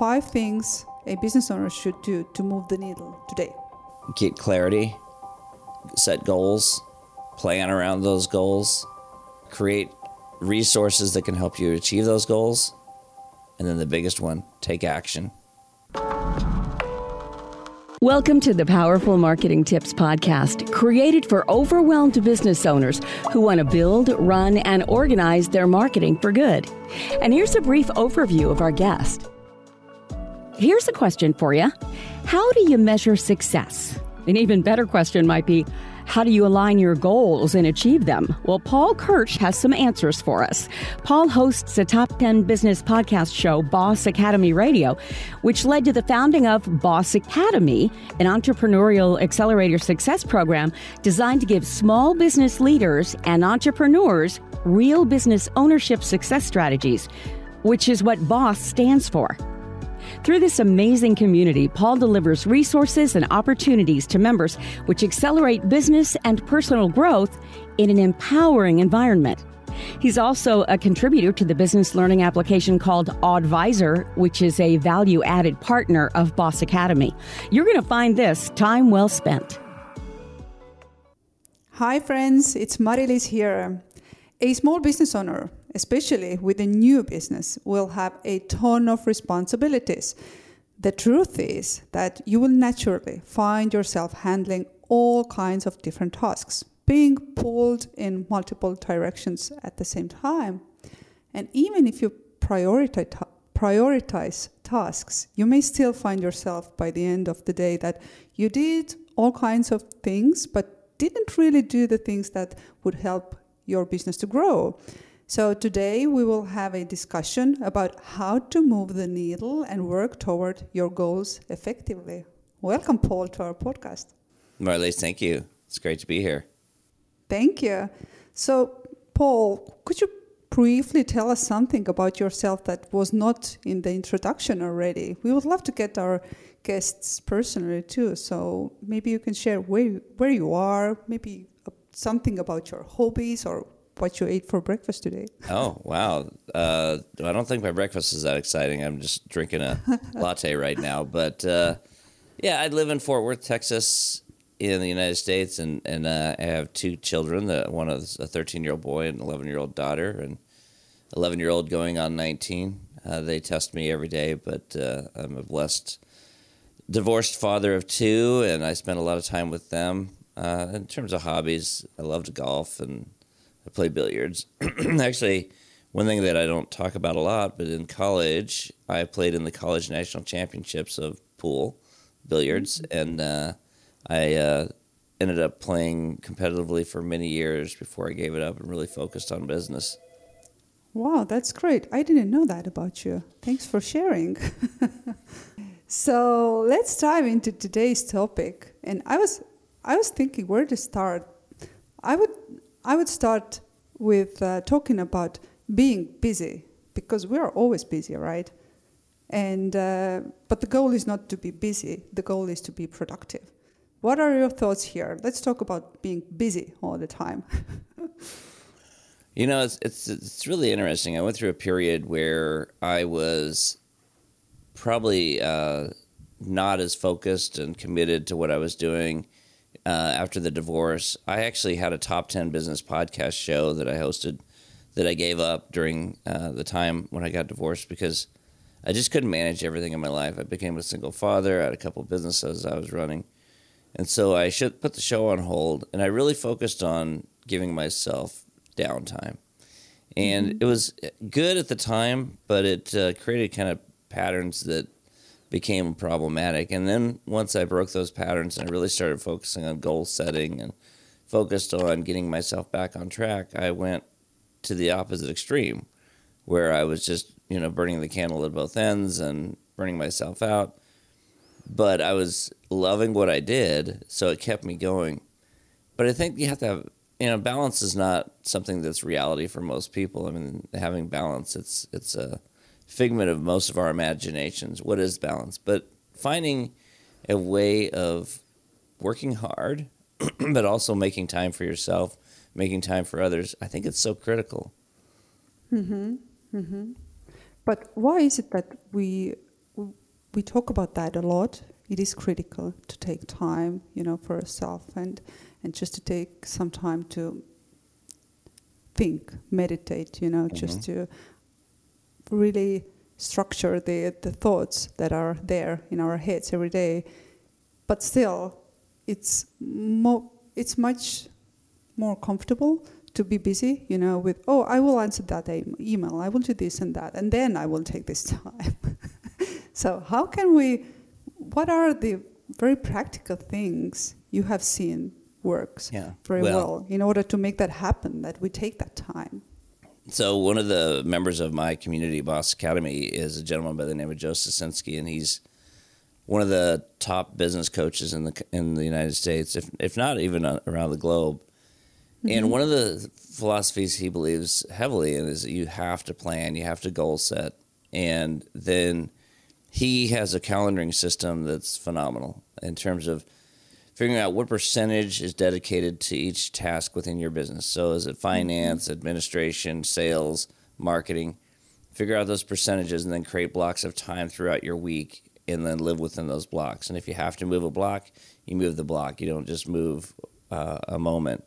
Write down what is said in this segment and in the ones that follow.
five things a business owner should do to move the needle today. Get clarity, set goals, plan around those goals, create resources that can help you achieve those goals. And then the biggest one, take action. Welcome to the Powerful Marketing Tips Podcast, created for overwhelmed business owners who want to build, run, and organize their marketing for good. And here's a brief overview of our guest. Here's a question for you How do you measure success? An even better question might be how do you align your goals and achieve them? Well, Paul Kirch has some answers for us. Paul hosts a top 10 business podcast show, Boss Academy Radio, which led to the founding of Boss Academy, an entrepreneurial accelerator success program designed to give small business leaders and entrepreneurs real business ownership success strategies, which is what BOSS stands for. Through this amazing community, Paul delivers resources and opportunities to members which accelerate business and personal growth in an empowering environment. He's also a contributor to the business learning application called Advisor, which is a value added partner of Boss Academy. You're going to find this time well spent. Hi, friends, it's Marlies here. A small business owner especially with a new business, will have a ton of responsibilities. The truth is that you will naturally find yourself handling all kinds of different tasks, being pulled in multiple directions at the same time. And even if you prioritize, prioritize tasks, you may still find yourself by the end of the day that you did all kinds of things, but didn't really do the things that would help your business to grow. So today we will have a discussion about how to move the needle and work toward your goals effectively. Welcome, Paul, to our podcast. Marlies, thank you. It's great to be here. Thank you. So, Paul, could you briefly tell us something about yourself that was not in the introduction already? We would love to get our guests personally too. So maybe you can share where where you are, maybe uh, something about your hobbies or what you ate for breakfast today. Oh wow! Uh, I don't think my breakfast is that exciting. I'm just drinking a latte right now. But uh, yeah, I live in Fort Worth, Texas, in the United States, and and uh, I have two children. The one is a 13 year old boy and 11 year old daughter, and 11 year old going on 19. Uh, they test me every day, but uh, I'm a blessed divorced father of two, and I spend a lot of time with them. Uh, in terms of hobbies, I love to golf and I play billiards. Actually, one thing that I don't talk about a lot, but in college, I played in the college national championships of pool billiards, mm-hmm. and uh, I uh, ended up playing competitively for many years before I gave it up and really focused on business. Wow, that's great. I didn't know that about you. Thanks for sharing. so let's dive into today's topic. And I was I was thinking where to start. I would I would start with uh, talking about being busy because we are always busy, right? And uh, but the goal is not to be busy. The goal is to be productive. What are your thoughts here? Let's talk about being busy all the time. you know, it's, it's it's really interesting. I went through a period where I was probably uh, not as focused and committed to what I was doing uh, after the divorce. I actually had a top 10 business podcast show that I hosted that I gave up during uh, the time when I got divorced because I just couldn't manage everything in my life. I became a single father, I had a couple businesses I was running. And so I should put the show on hold and I really focused on giving myself downtime. And mm-hmm. it was good at the time, but it uh, created kind of patterns that became problematic. And then once I broke those patterns and I really started focusing on goal setting and focused on getting myself back on track, I went to the opposite extreme where I was just, you know, burning the candle at both ends and burning myself out. But I was loving what I did, so it kept me going. But I think you have to have, you know, balance is not something that's reality for most people. I mean, having balance, it's it's a figment of most of our imaginations. What is balance? But finding a way of working hard, but also making time for yourself, making time for others, I think it's so critical. Mm-hmm. Mm-hmm. But why is it that we we talk about that a lot. It is critical to take time, you know, for yourself and and just to take some time to think, meditate, you know, mm-hmm. just to really structure the the thoughts that are there in our heads every day. But still, it's more it's much more comfortable to be busy, you know, with, oh, I will answer that email, I will do this and that, and then I will take this time. so, how can we, what are the very practical things you have seen works yeah. very well, well in order to make that happen, that we take that time? So, one of the members of my community, Boss Academy, is a gentleman by the name of Joe Sosinski, and he's one of the top business coaches in the in the United States, if if not even around the globe. Mm-hmm. And one of the philosophies he believes heavily in is that you have to plan, you have to goal set, and then he has a calendaring system that's phenomenal in terms of figuring out what percentage is dedicated to each task within your business. So is it finance, mm-hmm. administration, sales, marketing? Figure out those percentages and then create blocks of time throughout your week and then live within those blocks. And if you have to move a block, you move the block. You don't just move uh, a moment.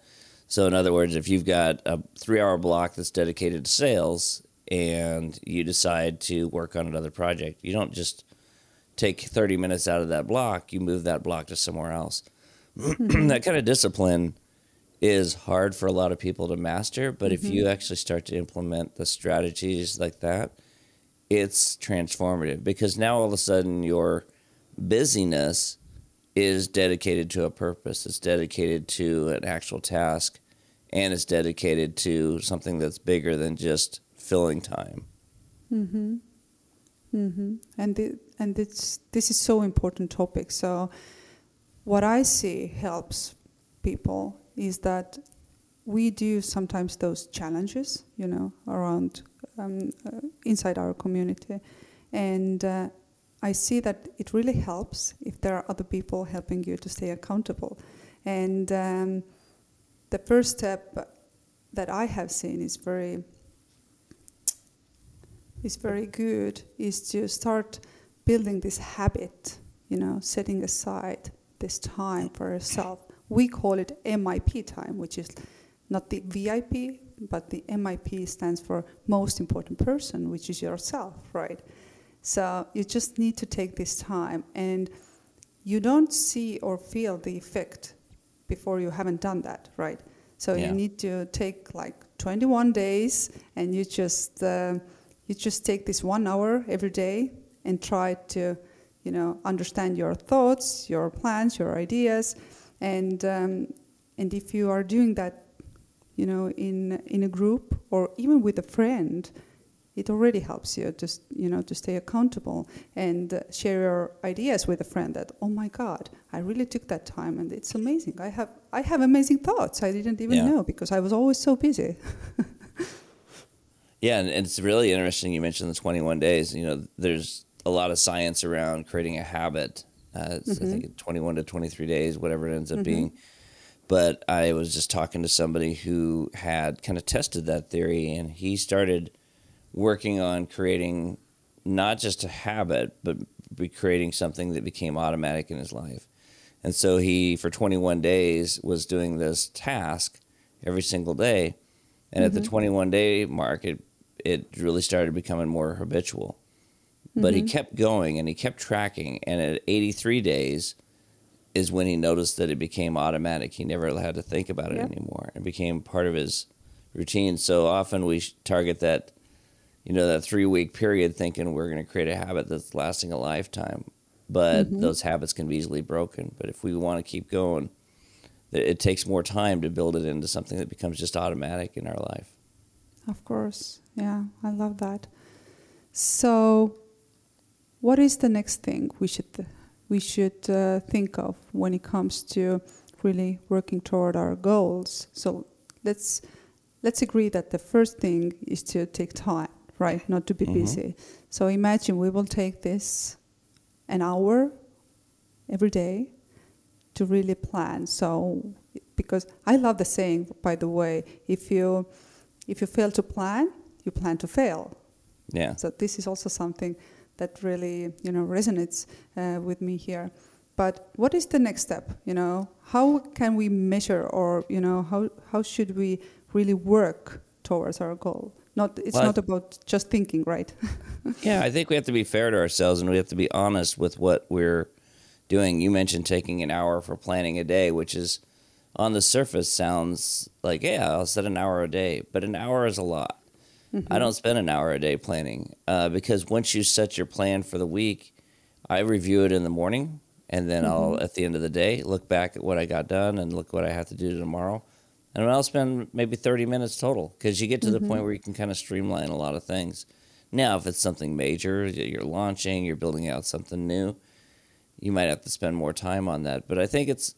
So, in other words, if you've got a three hour block that's dedicated to sales and you decide to work on another project, you don't just take 30 minutes out of that block, you move that block to somewhere else. Mm-hmm. that kind of discipline is hard for a lot of people to master, but mm-hmm. if you actually start to implement the strategies like that, it's transformative because now all of a sudden your busyness is dedicated to a purpose, it's dedicated to an actual task and it's dedicated to something that's bigger than just filling time. Mm-hmm. Mm-hmm. And the, and it's, this is so important topic. So what I see helps people is that we do sometimes those challenges, you know, around um, uh, inside our community, and uh, I see that it really helps if there are other people helping you to stay accountable, and um, the first step that I have seen is very is very good is to start building this habit, you know, setting aside this time for yourself. We call it MIP time, which is not the VIP, but the MIP stands for most important person, which is yourself, right? So you just need to take this time and you don't see or feel the effect before you haven't done that, right? So yeah. you need to take like 21 days, and you just uh, you just take this one hour every day and try to, you know, understand your thoughts, your plans, your ideas, and um, and if you are doing that, you know, in in a group or even with a friend, it already helps you to you know to stay accountable and uh, share your ideas with a friend that oh my god i really took that time and it's amazing. I have i have amazing thoughts. I didn't even yeah. know because i was always so busy. Yeah and it's really interesting you mentioned the 21 days. You know there's a lot of science around creating a habit uh, mm-hmm. i think 21 to 23 days whatever it ends up mm-hmm. being but i was just talking to somebody who had kind of tested that theory and he started working on creating not just a habit, but be creating something that became automatic in his life. And so he, for 21 days, was doing this task every single day. And mm-hmm. at the mm-hmm. 21 day mark, it, it really started becoming more habitual. But mm-hmm. he kept going and he kept tracking. And at 83 days is when he noticed that it became automatic. He never had to think about it yep. anymore. It became part of his routine. So often we target that you know, that three week period thinking we're going to create a habit that's lasting a lifetime. But mm-hmm. those habits can be easily broken. But if we want to keep going, it takes more time to build it into something that becomes just automatic in our life. Of course. Yeah, I love that. So, what is the next thing we should we should uh, think of when it comes to really working toward our goals? So, let's let's agree that the first thing is to take time right? Not to be mm-hmm. busy. So imagine we will take this an hour every day to really plan. So because I love the saying, by the way, if you if you fail to plan, you plan to fail. Yeah. So this is also something that really you know resonates uh, with me here. But what is the next step? You know, how can we measure, or you know, how how should we really work towards our goal? Not it's Well, not about just thinking, right? Yeah, I think we have to be fair to ourselves and we have to be honest with what we're doing. You mentioned taking an hour for planning a day, which is on the surface sounds like, yeah, I'll set an hour a day, but an hour is a lot. I don't spend an hour a day planning uh, because once you set your plan for the week, I review it in the morning and then I'll, at the end of the day, look back at what I got done and look what I have to do tomorrow. And I'll spend maybe 30 minutes total because you get to the point where you can kind of streamline a lot of things. Now, if it's something major, you're launching, you're building out something new, you might have to spend more time on that. But I think it's,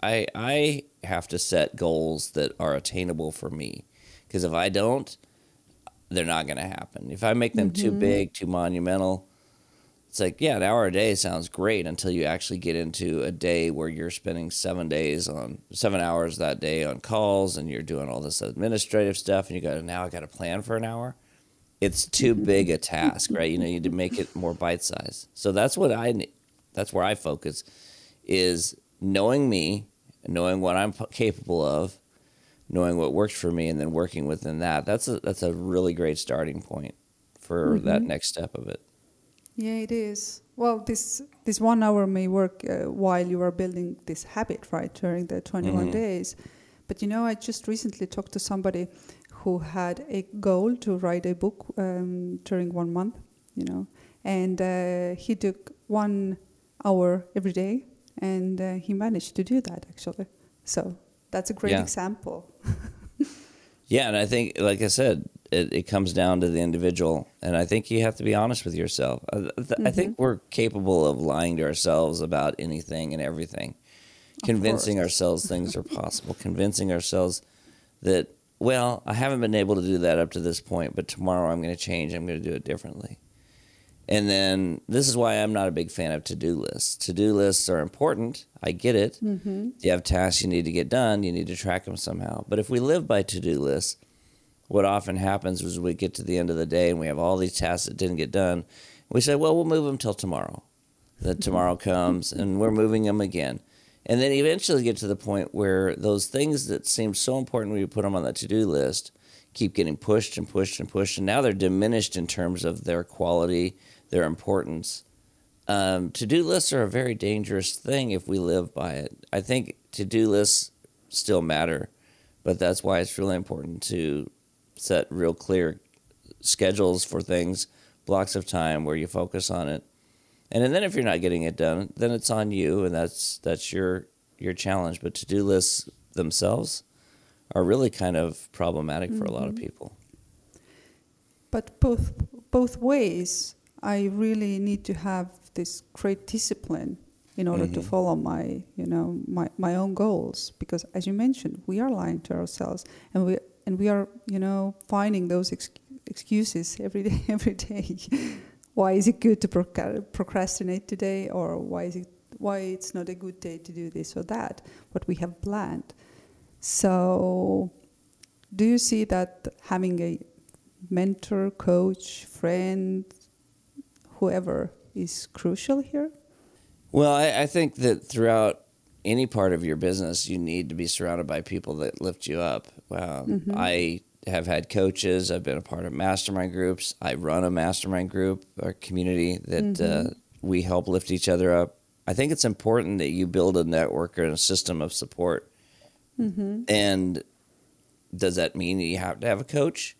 I I have to set goals that are attainable for me, because if I don't, they're not going to happen. If I make them too mm-hmm. big, too monumental, it's like yeah, an hour a day sounds great until you actually get into a day where you're spending seven days on seven hours that day on calls, and you're doing all this administrative stuff, and you go now I got to plan for an hour it's too mm-hmm. big a task, right? You know, you need to make it more bite sized. So that's what I that's where I focus is knowing me, knowing what I'm capable of, knowing what works for me, and then working within that. That's a that's a really great starting point for that next step of it. Yeah, it is. Well, this this one hour may work uh, while you are building this habit, right, during the 21 Mhm. days. But you know, I just recently talked to somebody who had a goal to write a book um, during one month, you know, and uh, he took one hour every day, and uh, he managed to do that actually. So that's a great Yeah. example. Yeah, and I think, like I said, it, it comes down to the individual, and I think you have to be honest with yourself. Uh, I, th- I think mm-hmm. we're capable of lying to ourselves about anything and everything, convincing course. ourselves things are possible, convincing ourselves that, well, I haven't been able to do that up to this point, but tomorrow I'm going to change. I'm going to do it differently. And then this is why I'm not a big fan of to do lists. To do lists are important. I get it. Mm-hmm. You have tasks you need to get done, you need to track them somehow. But if we live by to do lists, what often happens is we get to the end of the day and we have all these tasks that didn't get done. We say, well, we'll move them till tomorrow. Then mm-hmm. tomorrow comes and we're moving them again. And then eventually get to the point where those things that seem so important when you put them on the to do list keep getting pushed and pushed and pushed. And now they're diminished in terms of their quality, their importance. Um, to do lists are a very dangerous thing if we live by it. I think to do lists still matter, but that's why it's really important to set real clear schedules for things, blocks of time where you focus on it. And then if you're not getting it done, then it's on you and that's that's your your challenge. But to do lists themselves are really kind of problematic for a lot of people. But both both ways, I really need to have this great discipline in order to Mhm. follow my, you know, my, my own goals. Because as you mentioned, we are lying to ourselves, and we and we are, you know, finding those ex- excuses every day. Every day, why is it good to procrastinate today, or why is it why it's not a good day to do this or that? What we have planned. So, do you see that having a mentor, coach, friend, whoever is crucial here? Well, I, I think that throughout any part of your business, you need to be surrounded by people that lift you up. Um, I have had coaches. I've been a part of mastermind groups. I run a mastermind group, a community that uh, we help lift each other up. I think it's important that you build a network and a system of support. And does that mean you have to have a coach?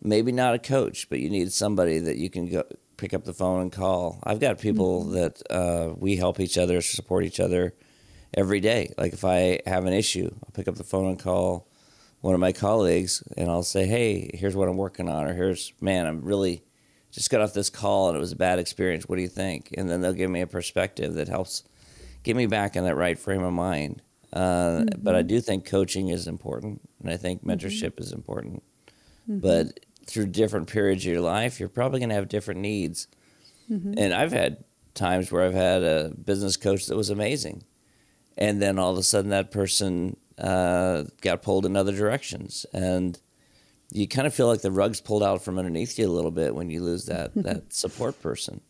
Maybe not a coach, but you need somebody that you can go pick up the phone and call. I've got people that uh, we help each other, support each other every day. Like if I have an issue, I'll pick up the phone and call one of my colleagues, and I'll say, "Hey, here's what I'm working on," or "Here's man, I'm really just got off this call and it was a bad experience. What do you think?" And then they'll give me a perspective that helps get me back in that right frame of mind. Uh, But I do think coaching is important, and I think mentorship is important. But through different periods of your life, you're probably going to have different needs. And I've had times where I've had a business coach that was amazing, and then all of a sudden that person uh, got pulled in other directions, and you kind of feel like the rug's pulled out from underneath you a little bit when you lose that that support person.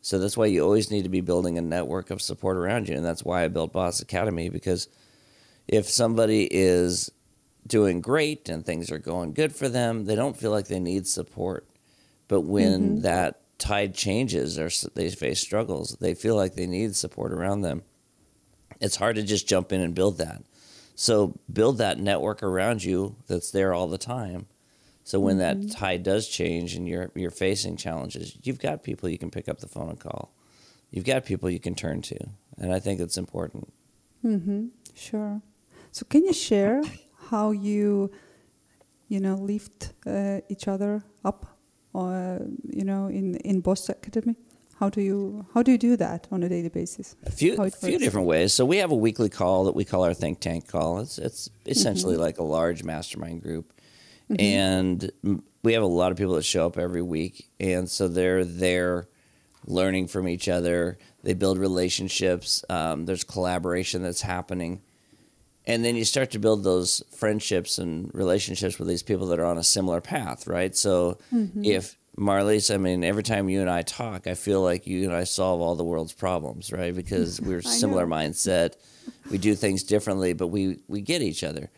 So that's why you always need to be building a network of support around you, and that's why I built Boss Academy because if somebody is doing great and things are going good for them, they don't feel like they need support. But when mm-hmm. that tide changes or they face struggles, they feel like they need support around them. It's hard to just jump in and build that. So build that network around you that's there all the time. So when mm-hmm. that tide does change and you're you're facing challenges, you've got people you can pick up the phone and call. You've got people you can turn to, and I think it's important. Mm-hmm. Sure. So can you share how you, you know, lift uh, each other up, or uh, you know, in in Boss Academy? How do you how do you do that on a daily basis? A few a few different ways. So we have a weekly call that we call our think tank call. It's it's essentially mm-hmm. like a large mastermind group, mm-hmm. and we have a lot of people that show up every week, and so they're there learning from each other. They build relationships. Um, there's collaboration that's happening and then you start to build those friendships and relationships with these people that are on a similar path, right? So mm-hmm. if Marlies, I mean, every time you and I talk, I feel like you and I solve all the world's problems, right? Because we're similar mindset, we do things differently, but we we get each other,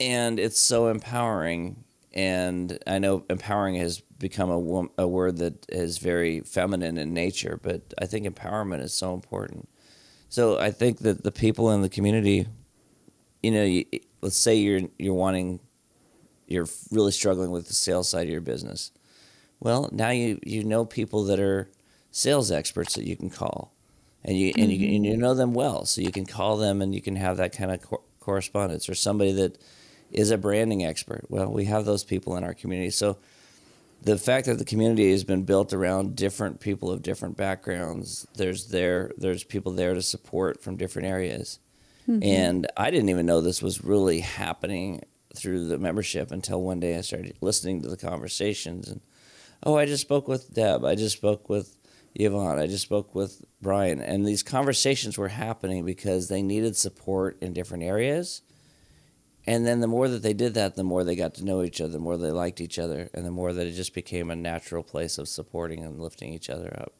and it's so empowering. And I know empowering has become a, a word that is very feminine in nature, but I think empowerment is so important. So I think that the people in the community you know, you, let's say you're you're wanting, you're really struggling with the sales side of your business. Well, now you you know people that are sales experts that you can call, and you and you mm-hmm. and you know them well, so you can call them and you can have that kind of co- correspondence. Or somebody that is a branding expert. Well, we have those people in our community, so the fact that the community has been built around different people of different backgrounds there's there there's people there to support from different areas Mm-hmm. And I didn't even know this was really happening through the membership until one day I started listening to the conversations and oh, I just spoke with Deb, I just spoke with Yvonne, I just spoke with Brian, and these conversations were happening because they needed support in different areas. And then the more that they did that, the more they got to know each other, the more they liked each other, and the more that it just became a natural place of supporting and lifting each other up.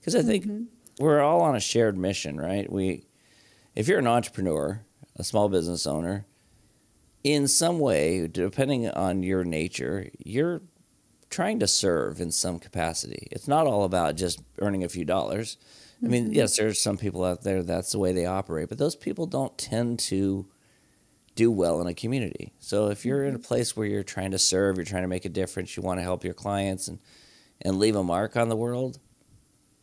Because I think mm-hmm. we're all on a shared mission, right? We if you're an entrepreneur, a small business owner, in some way, depending on your nature, you're trying to serve in some capacity. It's not all about just earning a few dollars. I mean, mm-hmm. yes, there's some people out there that's the way they operate, but those people don't tend to do well in a community. So if you're in a mm-hmm. place where you're trying to serve, you're trying to make a difference, you want to help your clients and and leave a mark on the world,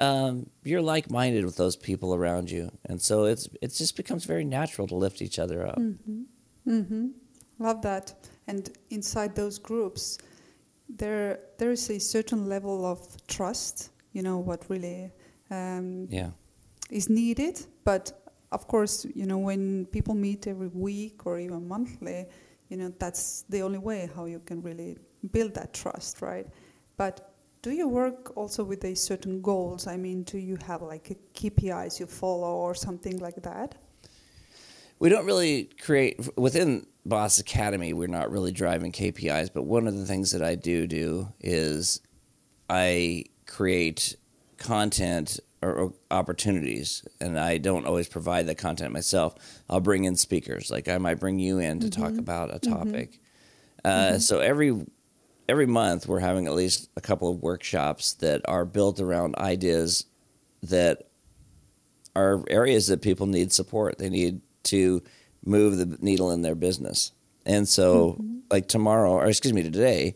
um, you're like-minded with those people around you, and so it's it just becomes very natural to lift each other up. Mm-hmm. Mm-hmm. Love that. And inside those groups, there there is a certain level of trust. You know what really um, yeah is needed, but of course, you know when people meet every week or even monthly, you know that's the only way how you can really build that trust, right? But do you work also with a certain goals? I mean, do you have like KPIs you follow or something like that? We don't really create within Boss Academy. We're not really driving KPIs, but one of the things that I do do is I create content or opportunities, and I don't always provide the content myself. I'll bring in speakers, like I might bring you in to mm-hmm. talk about a mm-hmm. topic. Mm-hmm. Uh, mm-hmm. So every every month we're having at least a couple of workshops that are built around ideas that are areas that people need support. They need to move the needle in their business. And so, mm-hmm. like tomorrow, or excuse me, today,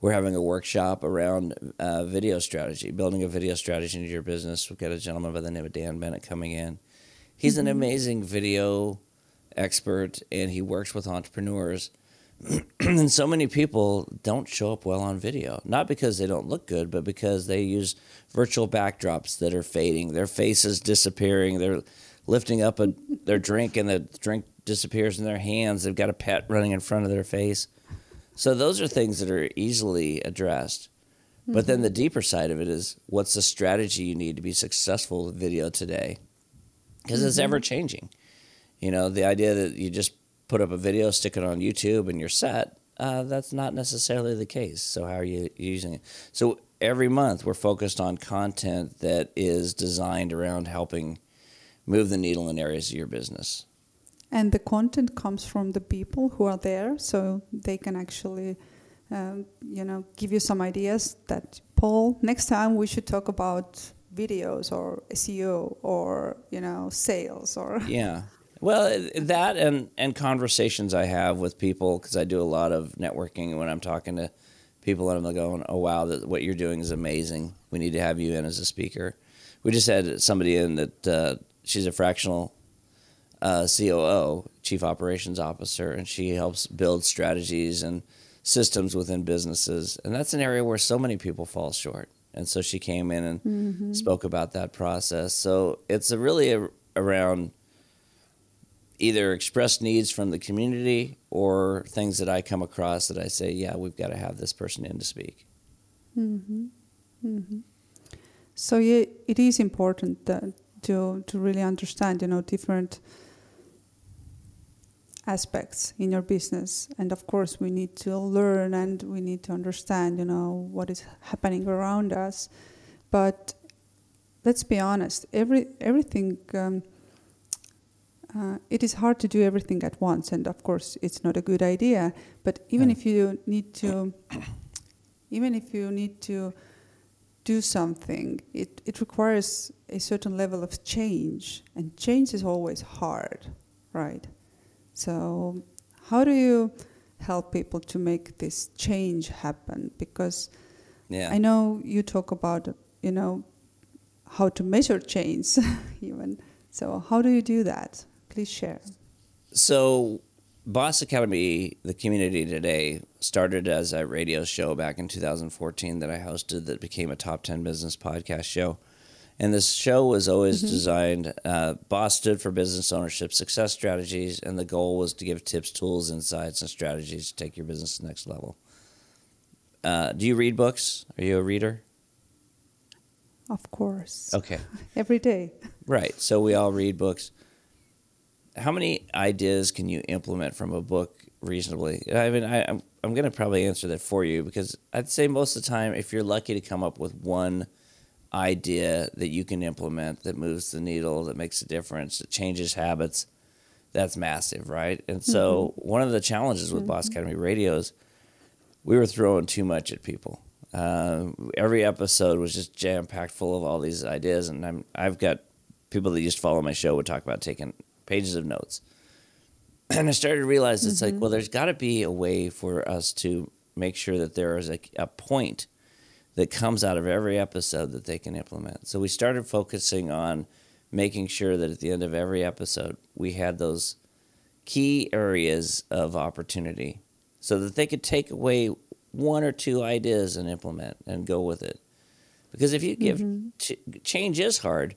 we're having a workshop around uh, video strategy, building a video strategy into your business. We've got a gentleman by the name of Dan Bennett coming in. He's mm-hmm. an amazing video expert, and he works with entrepreneurs and so many people don't show up well on video, not because they don't look good, but because they use virtual backdrops that are fading, their faces disappearing, they're lifting up a, their drink and the drink disappears in their hands, they've got a pet running in front of their face. So those are things that are easily addressed. Mm-hmm. But then mm-hmm. the deeper side of it is what's the strategy you need to be successful with video today? Because mm-hmm. it's ever changing. You know, the idea that you just put up a video, stick it on YouTube, and you're set. uh, that's not necessarily the case. So how are you using it? So every month we're focused on content that is designed around helping move the needle in areas of your business. And the content comes from the people who are there, so they can actually, um, you know, give you some ideas that Paul. Next time we should talk about videos or SEO or you know sales or yeah. Well, that and and conversations I have with people because I do a lot of networking when I'm talking to people and I'm going, oh wow, that what you're doing is amazing. We need to have you in as a speaker. We just had somebody in that uh, she's a fractional uh, COO, Chief Operations Officer, and she helps build strategies and systems within businesses. And that's an area where so many people fall short. And so she came in and mm-hmm. spoke about that process. So it's a really a, around either expressed needs from the community or things that I come across that I say, yeah, we've got to have this person in to speak. Mm-hmm. Mm-hmm. So yeah, it is important that, to to really understand, you know, different aspects in your business and of course we need to learn and we need to understand you know what is happening around us but let's be honest every everything um, uh, it is hard to do everything at once and of course it's not a good idea but even yeah. if you need to even if you need to do something it, it requires a certain level of change and change is always hard right so, how do you help people to make this change happen? Because yeah. I know you talk about, you know, how to measure change, even. So, how do you do that? Please share. So, Boss Academy, the community today, started as a radio show back in 2014 that I hosted that became a top 10 business podcast show. And this show was always mm-hmm. designed, uh, BOSS stood for business ownership success strategies, and the goal was to give tips, tools, insights, and strategies to take your business to the next level. Uh, do you read books? Are you a reader? Of course. Okay. Every day. Right. So we all read books. How many ideas can you implement from a book reasonably? I mean, I, I'm, I'm going to probably answer that for you because I'd say most of the time, if you're lucky to come up with one – idea that you can implement that moves the needle, that makes a difference, that changes habits, that's massive, right? And so mm-hmm. one of the challenges with mm-hmm. Boss Academy Radios, we were throwing too much at people. Uh, every episode was just jam packed full of all these ideas, and I'm I've got people that used to follow my show would talk about taking pages of notes, and I started to realize mm-hmm. it's like, mm-hmm. well, there's got to be a way for us to make sure that there is a, a point that comes out of every episode that they can implement. So we started focusing on making sure that at the end of every episode, we had those key areas of opportunity so that they could take away one or two ideas and implement and go with it. Because if you give mm-hmm. ch- change is hard,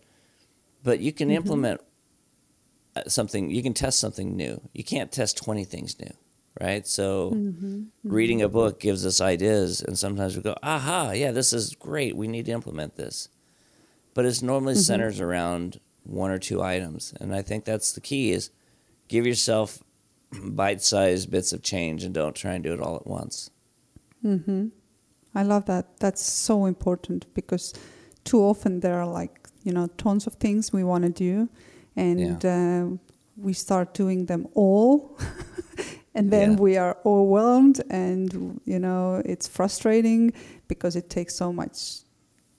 but you can mm-hmm. implement something, you can test something new. You can't test 20 things new right? So mm-hmm. Mm-hmm. reading a book gives us ideas, and sometimes we go, aha, yeah, this is great. We need to implement this. But it's normally mm-hmm. centers around one or two items. And I think that's the key is give yourself bite-sized bits of change and don't try and do it all at once. Mm-hmm. I love that. That's so important because too often there are like, you know, tons of things we want to do and yeah. uh, we start doing them all and then yeah. we are overwhelmed and you know it's frustrating because it takes so much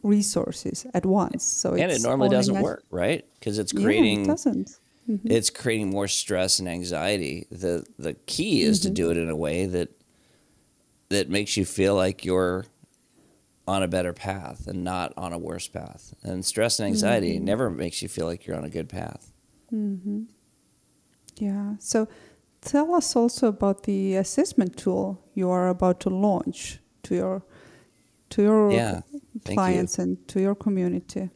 resources at once so and it normally doesn't work right because it's creating yeah, it doesn't mm-hmm. it's creating more stress and anxiety the the key is mm-hmm. to do it in a way that that makes you feel like you're on a better path and not on a worse path and stress and anxiety mm-hmm. never makes you feel like you're on a good path mm-hmm. yeah so tell us also about the assessment tool you are about to launch to your to your yeah, clients you. and to your community.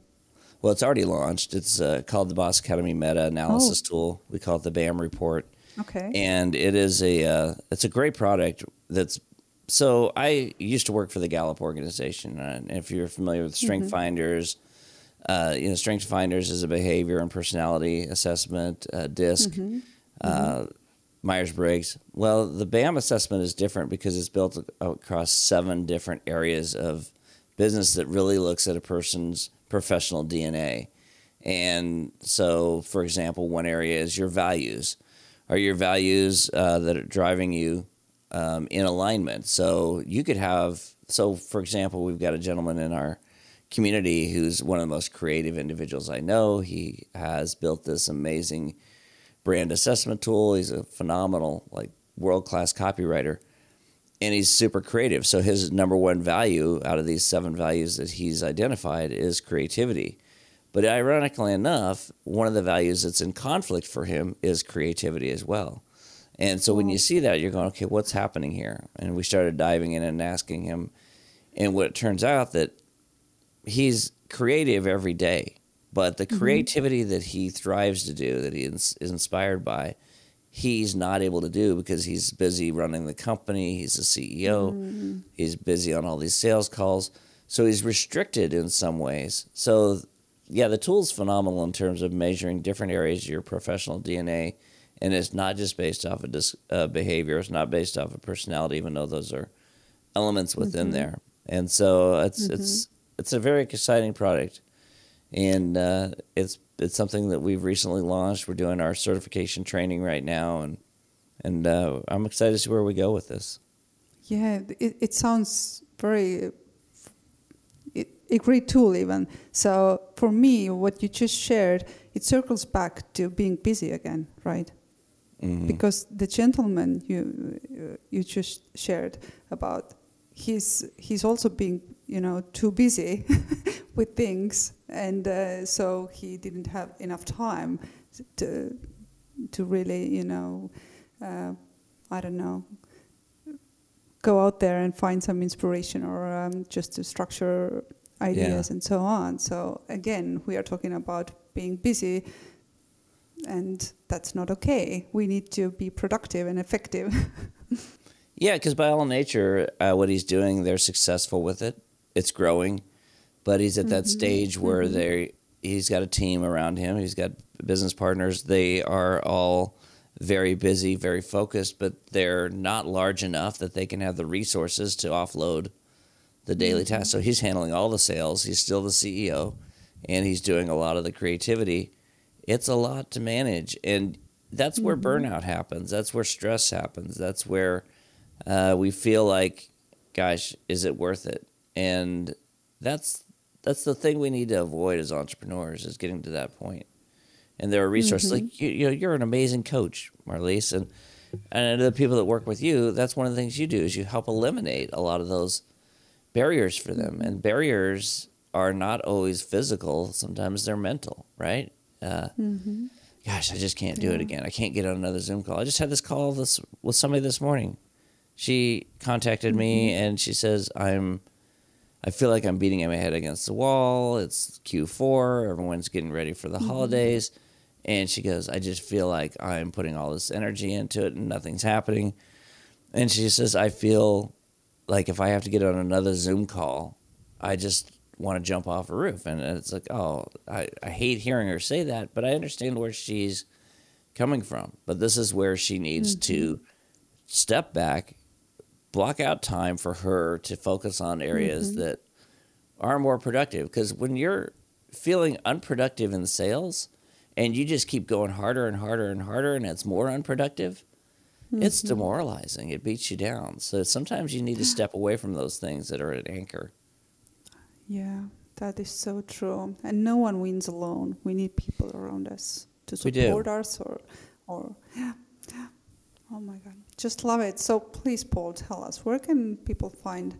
Well, it's already launched. It's uh, called the Boss Academy Meta Analysis oh. Tool. We call it the BAM Report. Okay. And it is a uh, it's a great product. That's so I used to work for the Gallup organization, and if you're familiar with Strength mm-hmm. Finders, uh, you know Strength Finders is a behavior and personality assessment. Uh, DISC. Mm-hmm. Uh, mm-hmm Myers Briggs. Well, the BAM assessment is different because it's built across seven different areas of business that really looks at a person's professional DNA. And so, for example, one area is your values. Are your values uh, that are driving you um, in alignment? So you could have, so for example, we've got a gentleman in our community who's one of the most creative individuals I know. He has built this amazing brand assessment tool. He's a phenomenal, like world class copywriter, and he's super creative. So his number one value out of these seven values that he's identified is creativity. But ironically enough, one of the values that's in conflict for him is creativity as well. And so when you see that, you're going, okay, what's happening here? And we started diving in and asking him. And what it turns out that he's creative every day, but the mm-hmm. creativity that he thrives to do, that he is inspired by, he's not able to do because he's busy running the company. He's a CEO. Mm-hmm. He's busy on all these sales calls. So he's restricted in some ways. So, yeah, the tool's phenomenal in terms of measuring different areas of your professional DNA. And it's not just based off of dis- uh, behavior, it's not based off of personality, even though those are elements within mm-hmm. there. And so it's, it's, mm-hmm. it's a very exciting product. And uh, it's it's something that we've recently launched. We're doing our certification training right now, and and uh, I'm excited to see where we go with this. Yeah, it, it sounds very a great tool even. So for me, what you just shared, it circles back to being busy again, right? Mm-hmm. Because the gentleman you you just shared about, he's he's also being you know too busy with things, and uh, so he didn't have enough time to to really, you know, uh, I don't know, go out there and find some inspiration or um, just to structure ideas yeah. and so on. So again, we are talking about being busy, and that's not okay. We need to be productive and effective. yeah, because by all nature, uh, what he's doing, they're successful with it. It's growing but he's at that mm-hmm. stage where mm-hmm. they he's got a team around him. He's got business partners. They are all very busy, very focused, but they're not large enough that they can have the resources to offload the daily mm-hmm. tasks. So he's handling all the sales. He's still the CEO, and he's doing a lot of the creativity. It's a lot to manage, and that's where mm-hmm. burnout happens. That's where stress happens. That's where uh, we feel like, gosh, is it worth it? And that's that's the thing we need to avoid as entrepreneurs is getting to that point. And there are resources mm-hmm. like you, you know you're an amazing coach, Marlies, and and the people that work with you. That's one of the things you do is you help eliminate a lot of those barriers for them. And barriers are not always physical; sometimes they're mental, right? Uh, mm-hmm. Gosh, I just can't do yeah. it again. I can't get on another Zoom call. I just had this call this with somebody this morning. She contacted mm-hmm. me and she says I'm I feel like I'm beating my head against the wall. It's Q4. Everyone's getting ready for the mm-hmm. holidays. And she goes, I just feel like I'm putting all this energy into it and nothing's happening. And she says, I feel like if I have to get on another Zoom call, I just want to jump off a roof. And it's like, oh, I, I hate hearing her say that, but I understand where she's coming from. But this is where she needs mm-hmm. to step back block out time for her to focus on areas mm-hmm. that are more productive. Because when you're feeling unproductive in sales and you just keep going harder and harder and harder and it's more unproductive, mm-hmm. it's demoralizing. It beats you down. So sometimes you need to step away from those things that are an anchor. Yeah, that is so true. And no one wins alone. We need people around us to support us or or yeah. Oh my God, just love it. So please, Paul, tell us where can people find,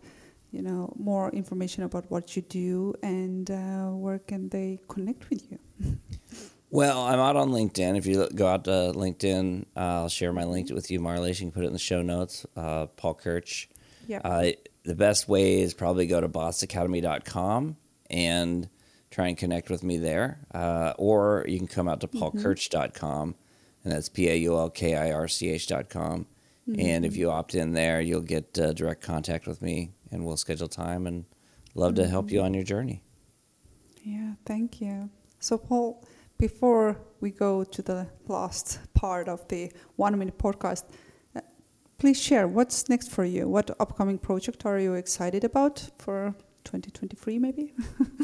you know, more information about what you do, and uh, where can they connect with you? Well, I'm out on LinkedIn. If you go out to LinkedIn, uh, I'll share my link with you, Marley. You can put it in the show notes. Uh, Paul Kirch. Yeah. The best way is probably go to bossacademy.com and try and connect with me there. Uh, or you can come out to mm-hmm. paulkirch.com and that's P A U L K I R C H dot com. Mm-hmm. And if you opt in there, you'll get uh, direct contact with me, and we'll schedule time and love mm-hmm. to help you mm-hmm. on your journey. Yeah, thank you. So, Paul, before we go to the last part of the one minute podcast, please share what's next for you. What upcoming project are you excited about for 2023, maybe?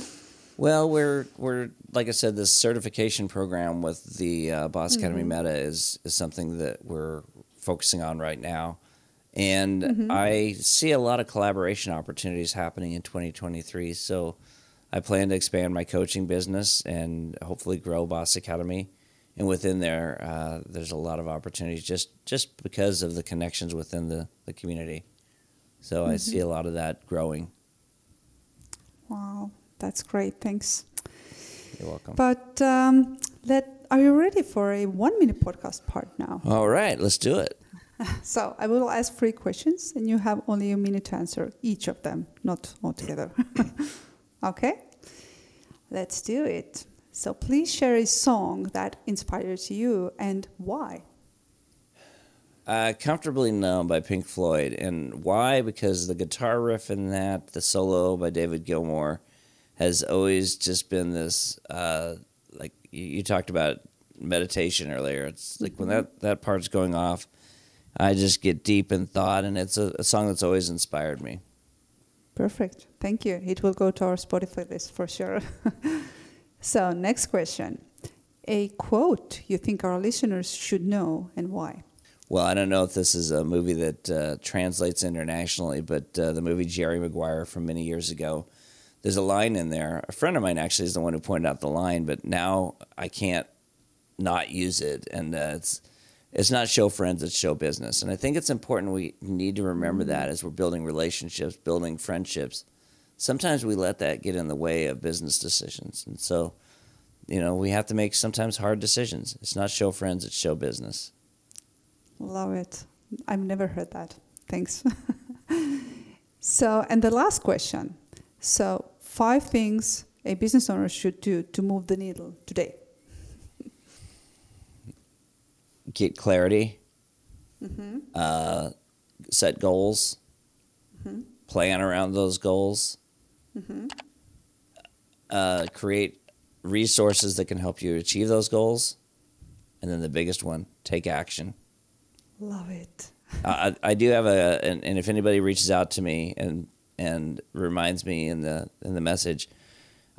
well, we're we're like I said, this certification program with the uh, Boss mm-hmm. Academy Meta is is something that we're focusing on right now. And mm-hmm. I see a lot of collaboration opportunities happening in 2023. So I plan to expand my coaching business and hopefully grow Boss Academy. And within there, uh, there's a lot of opportunities just, just because of the connections within the, the community. So mm-hmm. I see a lot of that growing. Wow, that's great. Thanks. You're welcome. But um, let, are you ready for a one minute podcast part now? All right, let's do it. So I will ask three questions, and you have only a minute to answer each of them, not all together. okay? Let's do it. So please share a song that inspires you and why. Uh, Comfortably Numb by Pink Floyd. And why? Because the guitar riff in that, the solo by David Gilmour, has always just been this, uh, like you, you, talked about meditation earlier. It's like mm-hmm. when that, that part's going off, I just get deep in thought, and it's a, a song that's always inspired me. Perfect. Thank you. It will go to our Spotify list for sure. so, next question. A quote you think our listeners should know and why? Well, I don't know if this is a movie that uh, translates internationally, but uh, the movie Jerry Maguire from many years ago, there's a line in there. A friend of mine actually is the one who pointed out the line, but now I can't not use it. And uh, it's it's not show friends, it's show business. And I think it's important we need to remember mm-hmm. that as we're building relationships, building friendships. Sometimes we let that get in the way of business decisions. And so, you know, we have to make sometimes hard decisions. It's not show friends, it's show business. Love it. I've never heard that. Thanks. so, and the last question. So, five things a business owner should do to move the needle today get clarity, mm-hmm. uh, set goals, mm-hmm. plan around those goals, mm-hmm. uh, create resources that can help you achieve those goals, and then the biggest one, take action. Love it. I, I do have a, and, and if anybody reaches out to me and and reminds me in the in the message,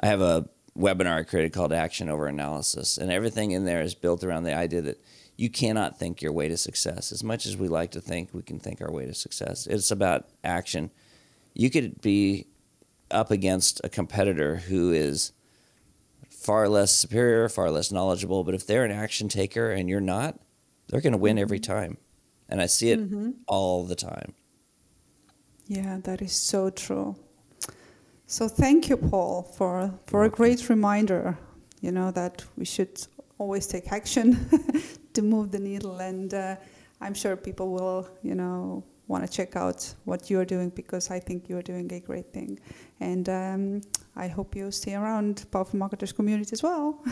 I have a webinar I created called Action Over Analysis, and everything in there is built around the idea that you cannot think your way to success. As much as we like to think we can think our way to success, it's about action. You could be up against a competitor who is far less superior, far less knowledgeable, but if they're an action taker and you're not, they're going to win every mm-hmm. time. And I see it mm-hmm. all the time. Yeah, that is so true. So thank you, Paul, for for a great reminder. You know that we should always take action to move the needle. And uh, I'm sure people will, you know, want to check out what you're doing because I think you're doing a great thing. And um, I hope you stay around Powerful Marketers community as well.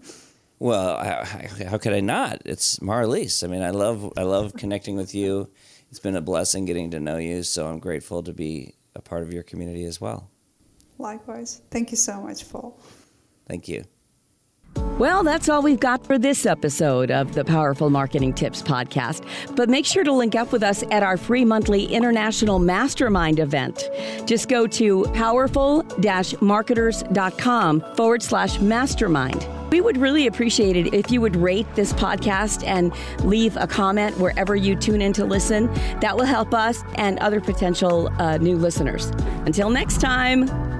well, I, I, how could I not? It's Marlies. I mean, I love I love connecting with you. It's been a blessing getting to know you. So I'm grateful to be a part of your community as well. Likewise. Thank you so much, Paul. Thank you. Well, that's all we've got for this episode of the Powerful Marketing Tips Podcast. But make sure to link up with us at our free monthly international mastermind event. Just go to powerful marketers.com forward slash mastermind. We would really appreciate it if you would rate this podcast and leave a comment wherever you tune in to listen. That will help us and other potential uh, new listeners. Until next time.